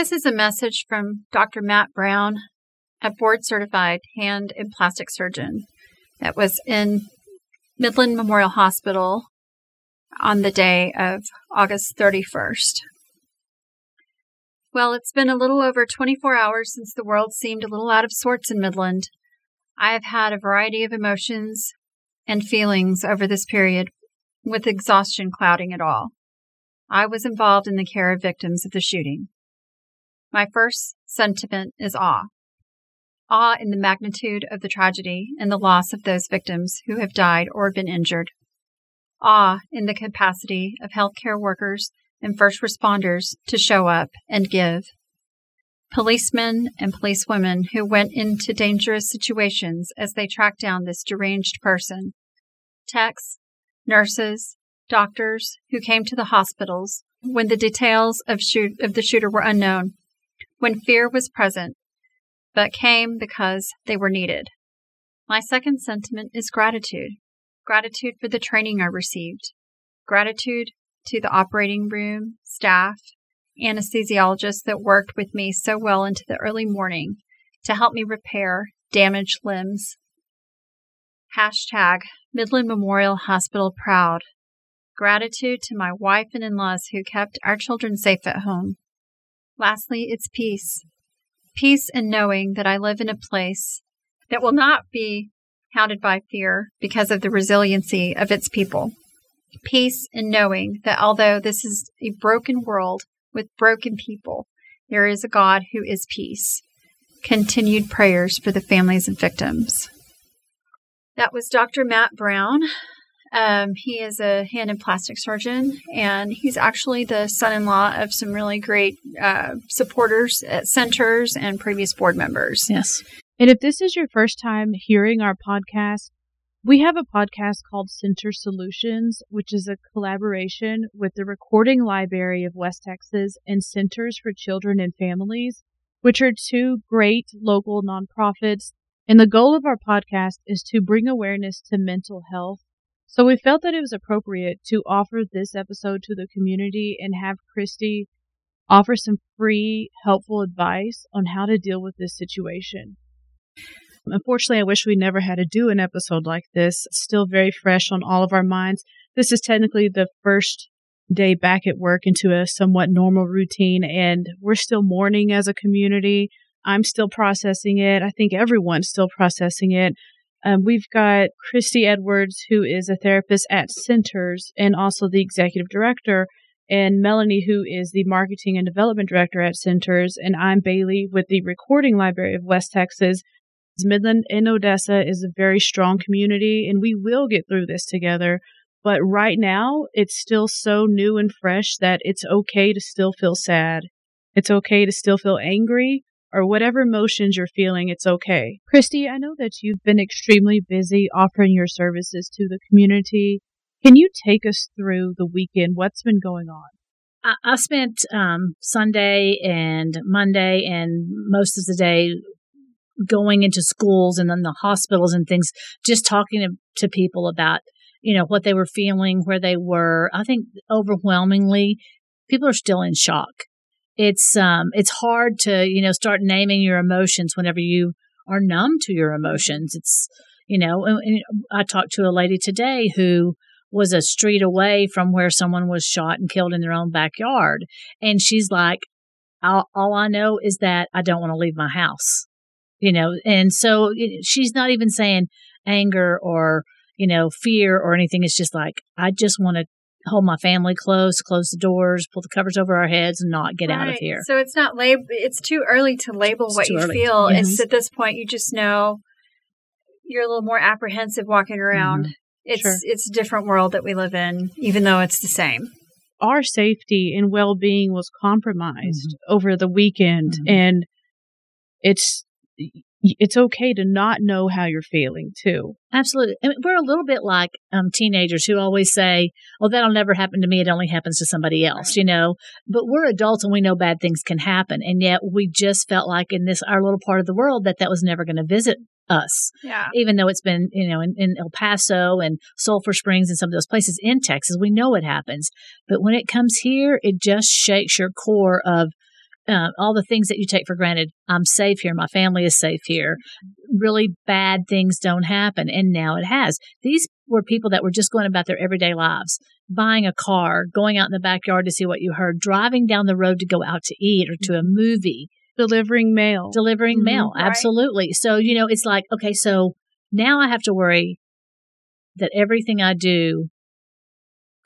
This is a message from Dr. Matt Brown, a board certified hand and plastic surgeon that was in Midland Memorial Hospital on the day of August 31st. Well, it's been a little over 24 hours since the world seemed a little out of sorts in Midland. I have had a variety of emotions and feelings over this period, with exhaustion clouding it all. I was involved in the care of victims of the shooting. My first sentiment is awe. Awe in the magnitude of the tragedy and the loss of those victims who have died or been injured. Awe in the capacity of healthcare workers and first responders to show up and give. Policemen and policewomen who went into dangerous situations as they tracked down this deranged person. Techs, nurses, doctors who came to the hospitals when the details of, shoot, of the shooter were unknown, when fear was present, but came because they were needed. My second sentiment is gratitude. Gratitude for the training I received. Gratitude to the operating room, staff, anesthesiologists that worked with me so well into the early morning to help me repair damaged limbs. Hashtag Midland Memorial Hospital proud. Gratitude to my wife and in laws who kept our children safe at home. Lastly, it's peace. Peace in knowing that I live in a place that will not be hounded by fear because of the resiliency of its people peace in knowing that although this is a broken world with broken people, there is a God who is peace. Continued prayers for the families of victims. That was Dr. Matt Brown. Um, he is a hand and plastic surgeon, and he's actually the son in law of some really great uh, supporters at centers and previous board members. Yes. And if this is your first time hearing our podcast, we have a podcast called Center Solutions, which is a collaboration with the Recording Library of West Texas and Centers for Children and Families, which are two great local nonprofits. And the goal of our podcast is to bring awareness to mental health. So we felt that it was appropriate to offer this episode to the community and have Christy offer some free, helpful advice on how to deal with this situation. Unfortunately, I wish we never had to do an episode like this. It's still very fresh on all of our minds. This is technically the first day back at work into a somewhat normal routine, and we're still mourning as a community. I'm still processing it. I think everyone's still processing it. Um, we've got Christy Edwards, who is a therapist at Centers and also the executive director, and Melanie, who is the marketing and development director at Centers, and I'm Bailey with the Recording Library of West Texas, Midland and Odessa is a very strong community and we will get through this together. But right now, it's still so new and fresh that it's okay to still feel sad. It's okay to still feel angry or whatever emotions you're feeling, it's okay. Christy, I know that you've been extremely busy offering your services to the community. Can you take us through the weekend? What's been going on? I, spent um, Sunday and Monday and most of the day going into schools and then the hospitals and things, just talking to, to people about, you know, what they were feeling, where they were. I think overwhelmingly people are still in shock. It's, um, it's hard to, you know, start naming your emotions whenever you are numb to your emotions. It's, you know, and, and I talked to a lady today who, was a street away from where someone was shot and killed in their own backyard. And she's like, all, all I know is that I don't want to leave my house you know, and so it, she's not even saying anger or, you know, fear or anything. It's just like, I just want to hold my family close, close the doors, pull the covers over our heads, and not get right. out of here. So it's not lab. It's too early to label it's what you early. feel. Yes. It's at this point you just know you're a little more apprehensive walking around. Mm-hmm. It's sure. it's a different world that we live in, even though it's the same. Our safety and well being was compromised mm-hmm. over the weekend, mm-hmm. and it's it's okay to not know how you're feeling too. Absolutely. I mean, we're a little bit like um, teenagers who always say, "Oh, that'll never happen to me. It only happens to somebody else," you know. But we're adults and we know bad things can happen, and yet we just felt like in this our little part of the world that that was never going to visit us. Yeah. Even though it's been, you know, in, in El Paso and Sulphur Springs and some of those places in Texas, we know it happens. But when it comes here, it just shakes your core of uh, all the things that you take for granted. I'm safe here. My family is safe here. Really bad things don't happen. And now it has. These were people that were just going about their everyday lives, buying a car, going out in the backyard to see what you heard, driving down the road to go out to eat or to a movie, delivering mail. delivering Mhm. mail. Right. Absolutely. So, you know, it's like, okay, so now I have to worry that everything I do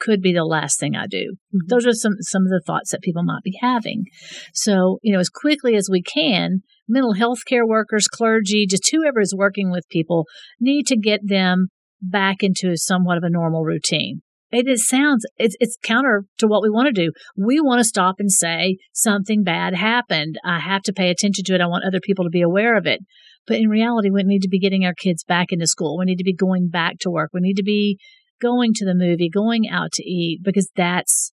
could be the last thing I do. Mhm. Those are some some of the thoughts that people might be having. So, you know, as quickly as we can, mental health care workers, clergy, just whoever is working with people need to get them back into somewhat of a normal routine. It sounds it's it's counter to what we want to do. We want to stop and say something bad happened. I have to pay attention to it. I want other people to be aware of it. But in reality, we need to be getting our kids back into school. We need to be going back to work. We need to be going to the movie, going out to eat, because that's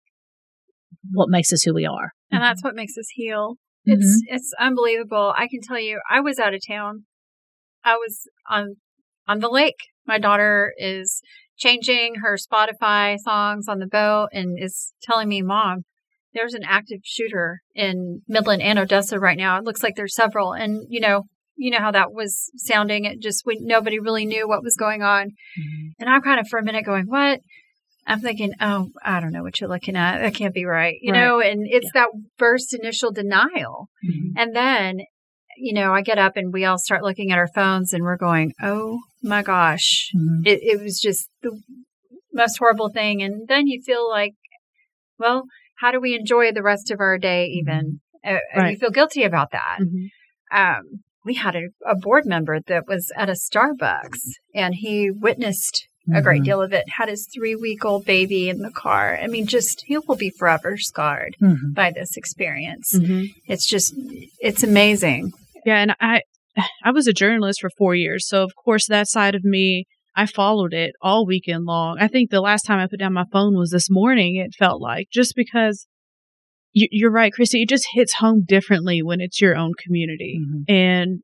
what makes us who we are. and mm-hmm. that's what makes us heal. It's mm-hmm. it's unbelievable. I can tell you, I was out of town. I was on on the lake. My daughter is changing her Spotify songs on the boat and is telling me, "Mom, there's an active shooter in Midland and Odessa right now. It looks like there's several." And you know, you know how that was sounding. It just we, nobody really knew what was going on. And I'm kind of for a minute going, "What?" I'm thinking, oh, I don't know what you're looking at. That can't be right. You Right. know, and it's that first initial denial. Mhm. And then, you know, I get up and we all start looking at our phones and we're going, oh my gosh. Mhm. It, it was just the most horrible thing. And then you feel like, well, how do we enjoy the rest of our day even? Uh, And you feel guilty about that. Mhm. Um, we had a, a board member that was at a Starbucks and he witnessed a great Mhm. deal of it, had his three week old baby in the car. I mean, just he will be forever scarred Mhm. by this experience. Mhm. It's just, it's amazing. Yeah, and I I was a journalist for 4 years, so of course that side of me I followed it you're right, Christy, it just hits home differently when it's your own community. Mhm. And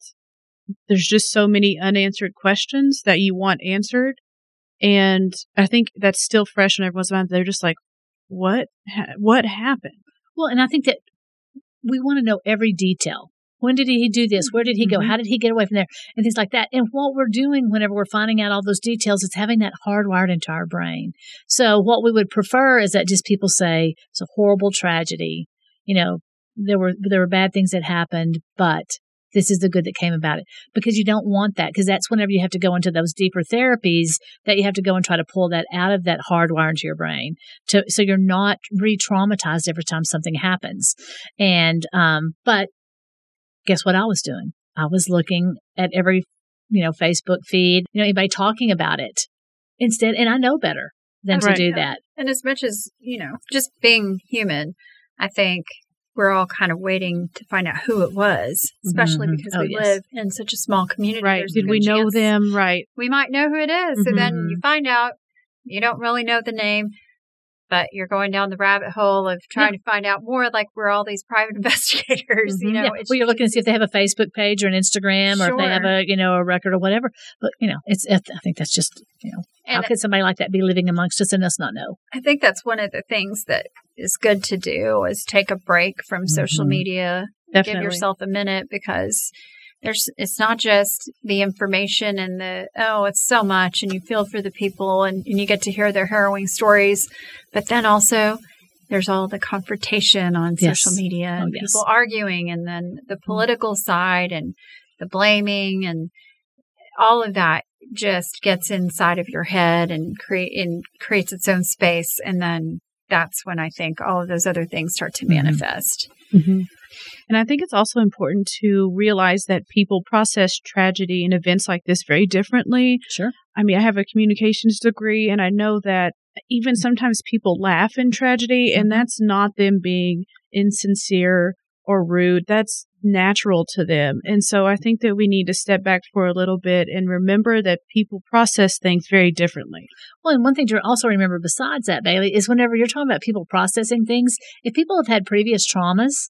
there's just so many unanswered questions that you want answered. And I think that's still fresh in everyone's mind. They're just like, what, ha- what happened? Well, and I think that we want to know every detail. When did he do this? Where did he go? Mhm. How did he get away from there? And things like that. And what we're doing whenever we're finding out all those details is having that hardwired into our brain. So what we would prefer is that just people say it's a horrible tragedy. You know, there were there were bad things that happened, but this is the good that came about it. Because you don't want that, because that's whenever you have to go into those deeper therapies that you have to go and try to pull that out of that hardwire into your brain to so you're not re-traumatized every time something happens. And um, but guess what I was doing? I was looking at every you know Facebook feed, you know anybody talking about it instead, and I know better than Right. to do that. And as much as, you know, just being human, I think we're all kind of waiting to find out who it was, especially Mhm. because Oh, we yes. live in such a small community. Right. There's Did we know chance them? Right. We might know who it is. So then you find out you don't really know the name, but you're going down the rabbit hole of trying to find out more like we're all these private investigators, you Mhm. know. yeah, well, you're looking to see if they have a Facebook page or an Instagram, or if they have a you know a record or whatever. But you know, it's I think that's just you know how And- could somebody like that be living amongst us and us not know? I think that's one of the things that is good to do is take a break from social Mhm. media. Definitely. Give yourself a minute because there's it's not just the information and the oh it's so much and you feel for the people and, and you get to hear their harrowing stories, but then also there's all the confrontation on Yes. social media Oh, and yes. people arguing and then the political side and the blaming and all of that just gets inside of your head and create and creates its own space and then that's when I think all of those other things start to Mhm. manifest. hmm And I think it's also important to realize that people process tragedy and events like this very differently. Sure. I mean, I have a communications degree, and I know that even sometimes people laugh in tragedy, and mm-hmm. that's not them being insincere or rude. That's natural to them. And so I think that we need to step back for a little bit and remember that people process things very differently. Well, and one thing to also remember besides that, Bailey, is whenever you're talking about people processing things, if people have had previous traumas,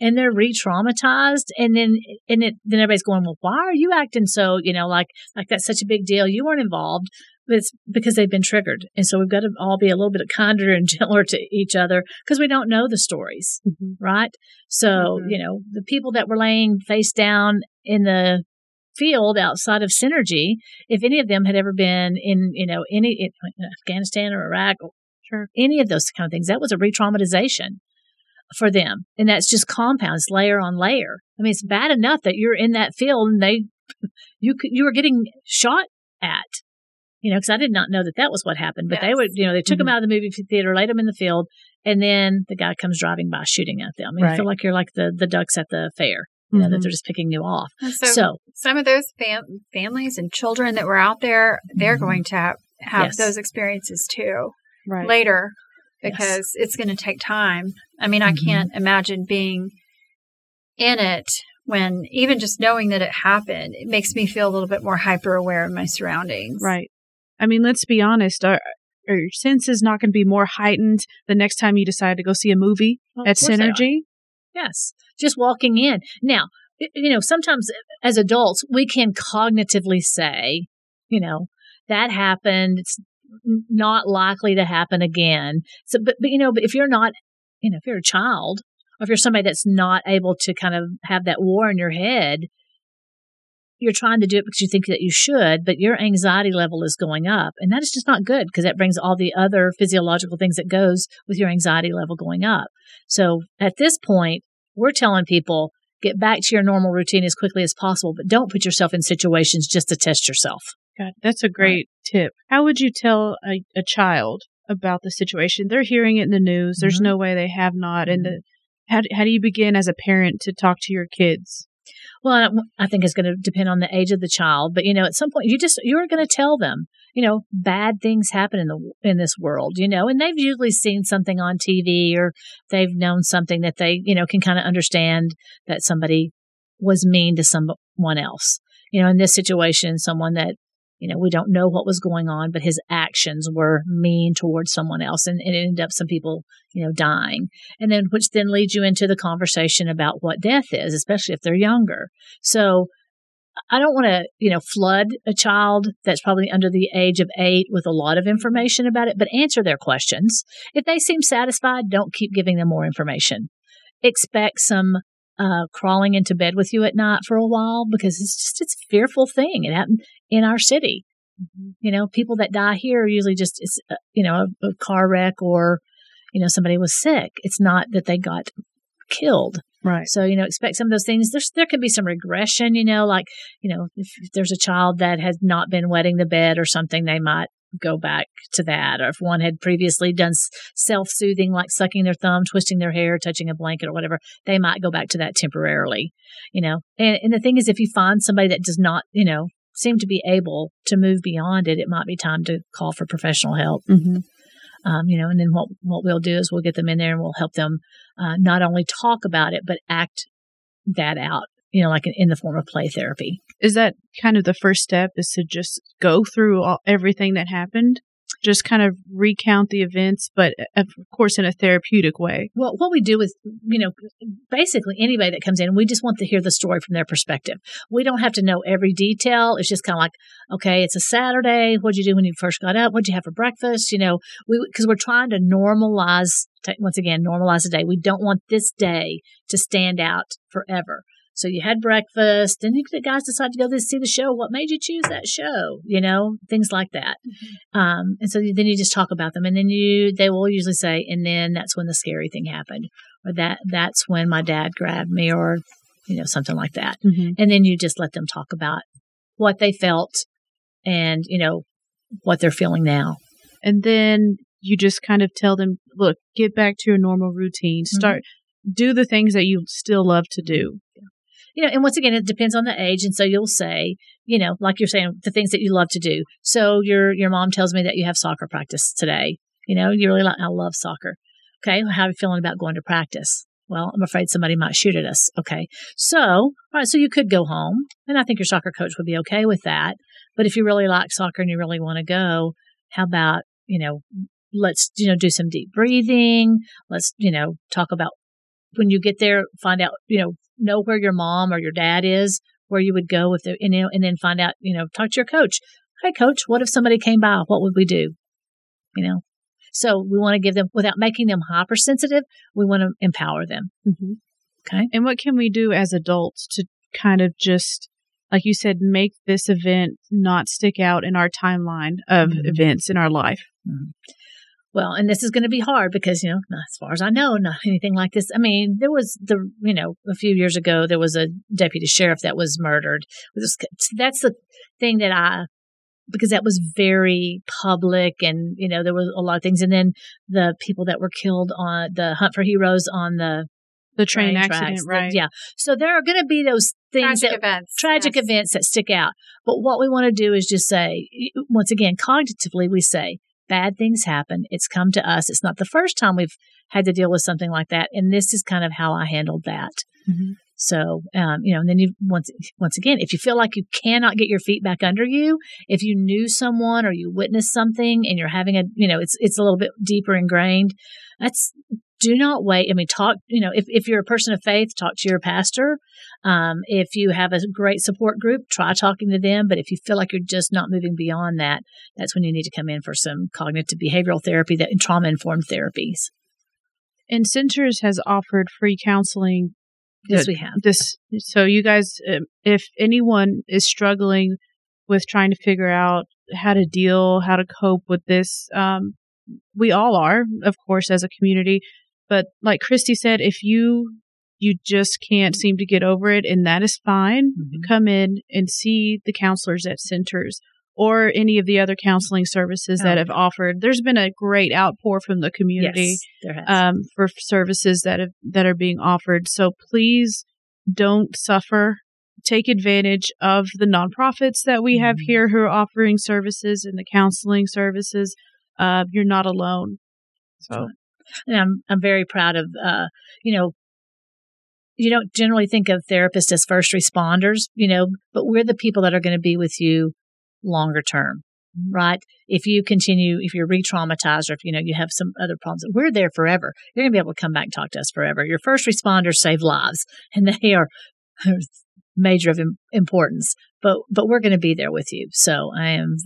and they're re-traumatized and then and it, then everybody's going well why are you acting so you know like like that's such a big deal you weren't involved but it's because they've been triggered and so we've got to all be a little bit kinder and gentler to each other because we don't know the stories mm-hmm. right so mm-hmm. you know the people that were laying face down in the field outside of Cinergy if any of them had ever been in you know any in afghanistan or iraq or sure. any of those kind of things that was a re-traumatization for them. And that's just compounds layer on layer. I mean, it's bad enough that you're in that field and they, you you were getting shot at, you know, because I did not know that that was what happened. But yes. they would, you know, they took mm-hmm. them out of the movie theater, laid them in the field, and then the guy comes driving by shooting at them. I right. feel like you're like the the ducks at the fair. You know, mm-hmm. that they're just picking you off. So, so, some of those fam- families and children that were out there, they're mm-hmm. going to have, have yes. those experiences too right. later because yes. it's going to take time. I mean, mm-hmm. I can't imagine being in it when even just knowing that it happened, it makes me feel a little bit more hyper aware of my surroundings. Right. I mean, let's be honest. Our, our senses not going to be more heightened the next time you decide to go see a movie well, at Cinergy. Yes. Just walking in. Now, you know, sometimes as adults, we can cognitively say, you know, that happened. It's not likely to happen again. So, but, but you know, but if you're not, you know, if you're a child, or if you're somebody that's not able to kind of have that war in your head, you're trying to do it because you think that you should, but your anxiety level is going up. And that is just not good because that brings all the other physiological things that goes with your anxiety level going up. So at this point, we're telling people get back to your normal routine as quickly as possible, but don't put yourself in situations just to test yourself. God, that's a great right. tip. How would you tell a, a, child about the situation? They're hearing it in the news. There's mm-hmm. no way they have not. And the, mm-hmm. how, how do you begin as a parent to talk to your kids? Well, I think it's going to depend on the age of the child, but you know, at some point, you just you're going to tell them, you know, bad things happen in the in this world, you know, and they've usually seen something on TV or they've known something that they, you know, can kind of understand that somebody was mean to someone else. You know, in this situation, someone that you know, we don't know what was going on, but his actions were mean towards someone else. And, and it ended up some people, you know, dying. And then, which then leads you into the conversation about what death is, especially if they're younger. So I don't want to, you know, flood a child that's probably under the age of eight with a lot of information about it, but answer their questions. If they seem satisfied, don't keep giving them more information. Expect some uh, crawling into bed with you at night for a while because it's just it's a fearful thing. It happened in our city. Mm-hmm. You know, people that die here are usually just it's uh, you know a, a car wreck or you know somebody was sick. It's not that they got killed. Right. So, you know, expect some of those things. There's, there could be some regression, you know, like, you know, if, if there's a child that has not been wetting the bed or something, they might go back to that. Or if one had previously done self soothing, like sucking their thumb, twisting their hair, touching a blanket or whatever, they might go back to that temporarily, you know. And, and the thing is, if you find somebody that does not, you know, seem to be able to move beyond it, it might be time to call for professional help. Mm-hmm. Um, you know, and then what what we'll do is we'll get them in there and we'll help them uh, not only talk about it but act that out you know, like in, in the form of play therapy. Is that kind of the first step is to just go through all, everything that happened? Just kind of recount the events, but of course in a therapeutic way. Well, what we do is, you know, basically anybody that comes in, we just want to hear the story from their perspective. We don't have to know every detail. It's just kind of like, okay, it's a Saturday. What'd you do when you first got up? What'd you have for breakfast? You know, we because we're trying to normalize once again normalize the day. We don't want this day to stand out forever. So you had breakfast, and the guys decide to go to see the show. What made you choose that show? You know, things like that. Mm-hmm. Um, and so then you just talk about them, and then you they will usually say, and then that's when the scary thing happened, or that that's when my dad grabbed me, or you know something like that. Mm-hmm. And then you just let them talk about what they felt, and you know what they're feeling now. And then you just kind of tell them, look, get back to your normal routine. Mm-hmm. Start mm-hmm. do the things that you still love to do you know, and once again, it depends on the age. And so you'll say, you know, like you're saying, the things that you love to do. So your your mom tells me that you have soccer practice today. You know, you really like, I love soccer. Okay, how are you feeling about going to practice? Well, I'm afraid somebody might shoot at us. Okay, so all right, so you could go home, and I think your soccer coach would be okay with that. But if you really like soccer and you really want to go, how about you know let's you know do some deep breathing let's you know talk about when you get there, find out, you know, know where your mom or your dad is, where you would go with the, and, and then find out, you know, talk to your coach. Hey, coach, what if somebody came by? What would we do? You know, so we want to give them, without making them hypersensitive, we want to empower them. Mm-hmm. Okay. And what can we do as adults to kind of just, like you said, make this event not stick out in our timeline of Mhm. events in our life? Well, and this is going to be hard because, you know, as far as I know, not anything like this. I mean, there was the, you know, a few years ago, there was a deputy sheriff that was murdered. Was- That's the thing that I, because that was very public and, you know, there was a lot of things. And then the people that were killed on the Hunt for Heroes on the The train, accident, tracks, the- right? yeah. So there are going to be those things Tragic that, events. tragic yes. events that stick out. But what we want to do is just say, once again, cognitively, we say, bad things happen. It's come to us. It's not the first time we've had to deal with something like that. And this is kind of how I handled that. Mhm. So, um, you know, and then you once once again, if you feel like you cannot get your feet back under you, if you knew someone or you witnessed something and you're having a, you know, it's it's a little bit deeper ingrained. That's do not wait. I mean, talk. You know, if if you're a person of faith, talk to your pastor. Um, if you have a great support group, try talking to them. But if you feel like you're just not moving beyond that, that's when you need to come in for some cognitive behavioral therapy that and trauma informed therapies. And Centers has offered free counseling Yes, we have. this so you guys um, if anyone is struggling with trying to figure out how to deal how to cope with this um, we all are of course as a community but like christy said if you you just can't seem to get over it and that is fine Mhm. come in and see the counselors at centers or any of the other counseling services that Oh. have offered there's been a great outpour from the community Yes, um, for services that have, that are being offered. So please don't suffer. Take advantage of the nonprofits that we have Mhm. here who are offering services and the counseling services. Uh, you're not alone. So and I'm I'm very proud of uh you know you don't generally think of therapists as first responders, you know, but we're the people that are going to be with you longer term, mm-hmm. right? If you continue, if you're re-traumatized or if you know you have some other problems, we're there forever. You're going to be able to come back and talk to us forever. Your first responders save lives, and they are major of importance. But but we're going to be there with you. So I am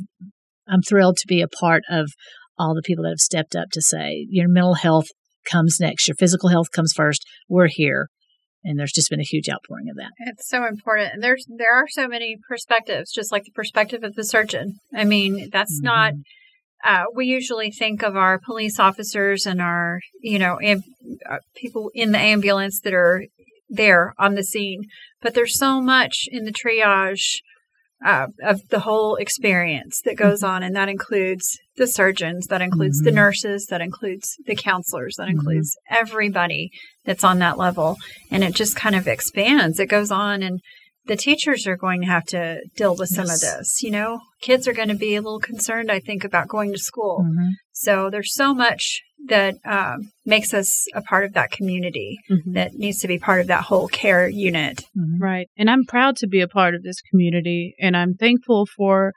I'm thrilled to be a part of all the people that have stepped up to say your mental health comes next, your physical health comes first. We're here. And there's just been a huge outpouring of that. It's so important. And there's there are so many perspectives, just like the perspective of the surgeon. I mean, that's not. Uh, we usually think of our police officers and our, you know, uh, people in the ambulance that are there on the scene, but there's so much in the triage uh, of the whole experience that goes on, and that includes the surgeons, that includes the Mhm. nurses, that includes the counselors, that Mhm. includes everybody that's on that level, and it just kind of expands. It goes on, and the teachers are going to have to deal with some of this. You know, kids are going to be a little concerned, I think, about going to school. Mhm. So there's so much that um, makes us a part of that community mhm. that needs to be part of that whole care unit. Mhm. Right. And I'm proud to be a part of this community and I'm thankful for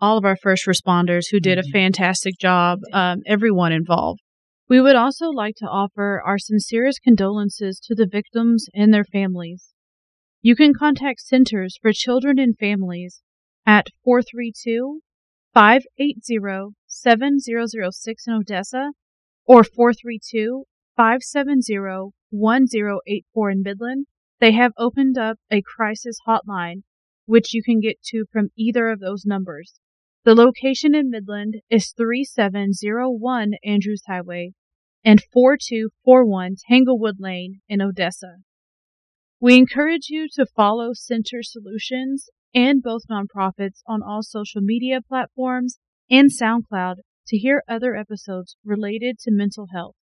all of our first responders who did a Mhm. fantastic job, um, everyone involved. We would also like to offer our sincerest condolences to the victims and their families. You can contact Centers for Children and Families at 432 580 7006 in Odessa or 432 570 1084 in Midland. They have opened up a crisis hotline, which you can get to from either of those numbers. The location in Midland is 3701 Andrews Highway and 4241 Tanglewood Lane in Odessa. We encourage you to follow Center Solutions and both nonprofits on all social media platforms and SoundCloud to hear other episodes related to mental health.